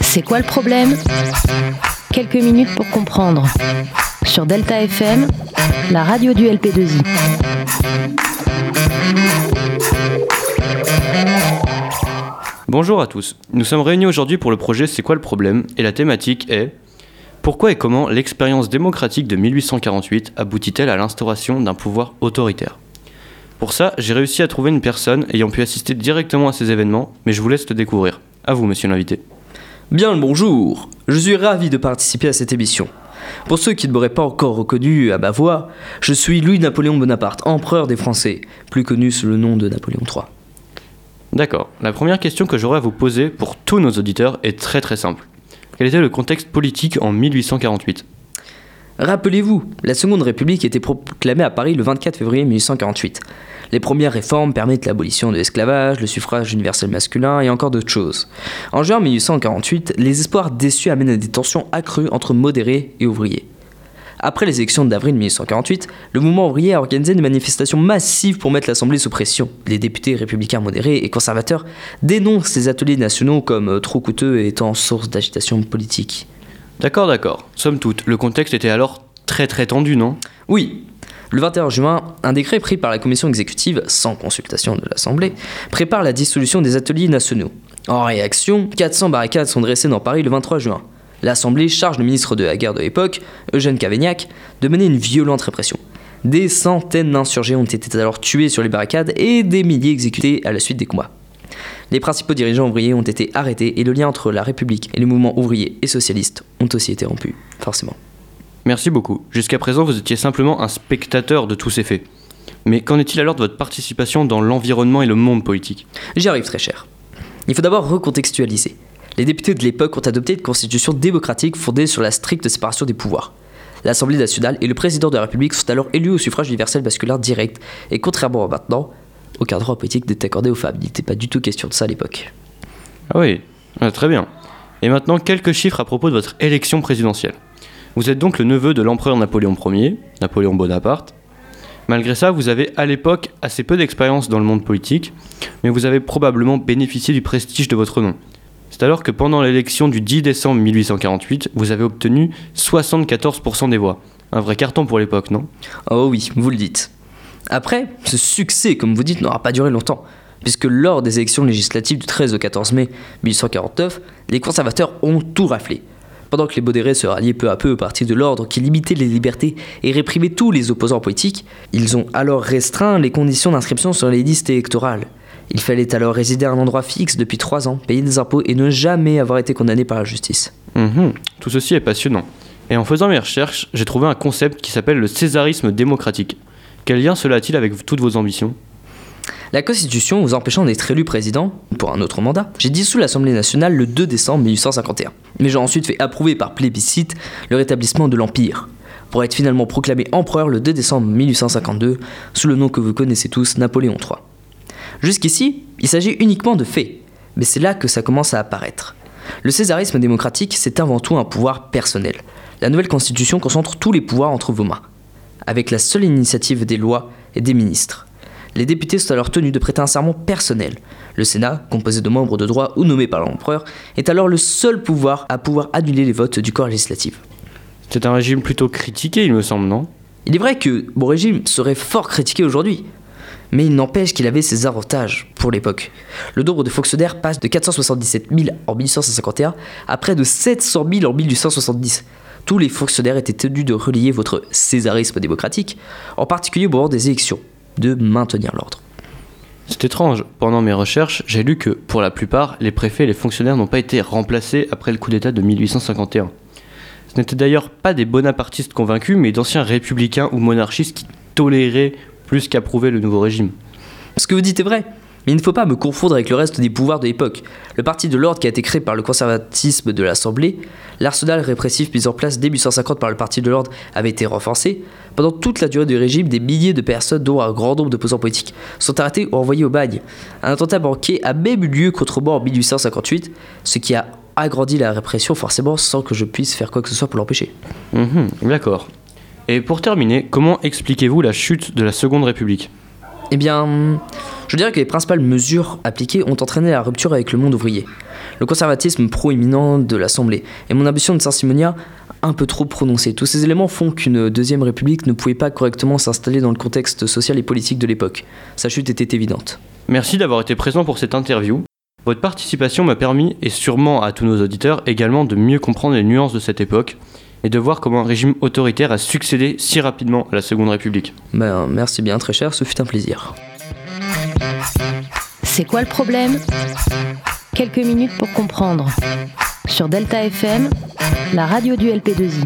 C'est quoi le problème Quelques minutes pour comprendre. Sur Delta FM, la radio du LP2I. Bonjour à tous. Nous sommes réunis aujourd'hui pour le projet C'est quoi le problème Et la thématique est Pourquoi et comment l'expérience démocratique de 1848 aboutit-elle à l'instauration d'un pouvoir autoritaire? Pour ça, j'ai réussi à trouver une personne ayant pu assister directement à ces événements, mais je vous laisse le découvrir. À vous, monsieur l'invité. Bien le bonjour, je suis ravi de participer à cette émission. Pour ceux qui ne m'auraient pas encore reconnu à ma voix, je suis Louis-Napoléon Bonaparte, empereur des Français, plus connu sous le nom de Napoléon III. D'accord. La première question que j'aurais à vous poser pour tous nos auditeurs est très très simple. Quel était le contexte politique en 1848 Rappelez-vous, la Seconde République était proclamée à Paris le 24 février 1848. Les premières réformes permettent l'abolition de l'esclavage, le suffrage universel masculin et encore d'autres choses. En juin 1848, les espoirs déçus amènent à des tensions accrues entre modérés et ouvriers. Après les élections d'avril 1848, le mouvement ouvrier a organisé des manifestations massives pour mettre l'Assemblée sous pression. Les députés républicains modérés et conservateurs dénoncent les ateliers nationaux comme trop coûteux et étant source d'agitation politique. D'accord, d'accord. Somme toute, le contexte était alors très très tendu, non? Oui, le 21 juin, un décret pris par la commission exécutive, sans consultation de l'Assemblée, prépare la dissolution des ateliers nationaux. En réaction, 400 barricades sont dressées dans Paris le 23 juin. L'Assemblée charge le ministre de la guerre de l'époque, Eugène Cavaignac, de mener une violente répression. Des centaines d'insurgés ont été alors tués sur les barricades et des milliers exécutés à la suite des combats. Les principaux dirigeants ouvriers ont été arrêtés et le lien entre la République et les mouvements ouvriers et socialistes ont aussi été rompu, forcément. Merci beaucoup. Jusqu'à présent, vous étiez simplement un spectateur de tous ces faits. Mais qu'en est-il alors de votre participation dans l'environnement et le monde politique? J'y arrive très cher. Il faut d'abord recontextualiser. Les députés de l'époque ont adopté une constitution démocratique fondée sur la stricte séparation des pouvoirs. L'Assemblée nationale et le président de la République sont alors élus au suffrage universel masculin direct, et contrairement à maintenant, aucun droit politique n'est accordé aux femmes. Il n'était pas du tout question de ça à l'époque. Ah oui, ah, très bien. Et maintenant, quelques chiffres à propos de votre élection présidentielle. Vous êtes donc le neveu de l'empereur Napoléon Ier, Napoléon Bonaparte. Malgré ça, vous avez à l'époque assez peu d'expérience dans le monde politique, mais vous avez probablement bénéficié du prestige de votre nom. C'est alors que pendant l'élection du 10 décembre 1848, vous avez obtenu 74% des voix. Un vrai carton pour l'époque, non? Oh oui, vous le dites. Après, ce succès, comme vous dites, n'aura pas duré longtemps, puisque lors des élections législatives du 13 au 14 mai 1849, les conservateurs ont tout raflé. Pendant que les modérés se ralliaient peu à peu au parti de l'ordre qui limitait les libertés et réprimait tous les opposants politiques, ils ont alors restreint les conditions d'inscription sur les listes électorales. Il fallait alors résider à un endroit fixe depuis trois ans, payer des impôts et ne jamais avoir été condamné par la justice. Mhm. Tout ceci est passionnant. Et en faisant mes recherches, j'ai trouvé un concept qui s'appelle le césarisme démocratique. Quel lien cela a-t-il avec toutes vos ambitions? La Constitution vous empêchant d'être élu président pour un autre mandat, j'ai dissous l'Assemblée nationale le 2 décembre 1851. Mais j'ai ensuite fait approuver par plébiscite le rétablissement de l'Empire, pour être finalement proclamé empereur le 2 décembre 1852 sous le nom que vous connaissez tous, Napoléon III. Jusqu'ici, il s'agit uniquement de faits, mais c'est là que ça commence à apparaître. Le césarisme démocratique, c'est avant tout un pouvoir personnel. La nouvelle constitution concentre tous les pouvoirs entre vos mains, avec la seule initiative des lois et des ministres. Les députés sont alors tenus de prêter un serment personnel. Le Sénat, composé de membres de droit ou nommés par l'empereur, est alors le seul pouvoir à pouvoir annuler les votes du corps législatif. C'est un régime plutôt critiqué, il me semble, non? Il est vrai que mon régime serait fort critiqué aujourd'hui, mais il n'empêche qu'il avait ses avantages pour l'époque. Le nombre de fonctionnaires passe de 477 000 en 1851 à près de 700 000 en 1870. Tous les fonctionnaires étaient tenus de relier votre césarisme démocratique, en particulier au moment des élections, de maintenir l'ordre. C'est étrange. Pendant mes recherches, j'ai lu que, pour la plupart, les préfets et les fonctionnaires n'ont pas été remplacés après le coup d'État de 1851. Ce n'étaient d'ailleurs pas des bonapartistes convaincus, mais d'anciens républicains ou monarchistes qui toléraient plus qu'approuver le nouveau régime. Ce que vous dites est vrai, mais il ne faut pas me confondre avec le reste des pouvoirs de l'époque. Le parti de l'ordre qui a été créé par le conservatisme de l'Assemblée, l'arsenal répressif mis en place dès 1850 par le parti de l'ordre avait été renforcé. Pendant toute la durée du régime, des milliers de personnes, dont un grand nombre d'opposants politiques, sont arrêtés ou envoyés au bagne. Un attentat banqué a même eu lieu contre moi en 1858, ce qui a agrandi la répression forcément sans que je puisse faire quoi que ce soit pour l'empêcher. Mhm, D'accord. Et pour terminer, comment expliquez-vous la chute de la Seconde République? Eh bien, je dirais que les principales mesures appliquées ont entraîné la rupture avec le monde ouvrier. Le conservatisme proéminent de l'Assemblée et mon ambition de Saint-Simonia un peu trop prononcée. Tous ces éléments font qu'une deuxième république ne pouvait pas correctement s'installer dans le contexte social et politique de l'époque. Sa chute était évidente. Merci d'avoir été présent pour cette interview. Votre participation m'a permis, et sûrement à tous nos auditeurs également, de mieux comprendre les nuances de cette époque et de voir comment un régime autoritaire a succédé si rapidement à la Seconde République. Ben, merci bien, très cher, ce fut un plaisir. C'est quoi le problème? Quelques minutes pour comprendre. Sur Delta FM, la radio du LP2I.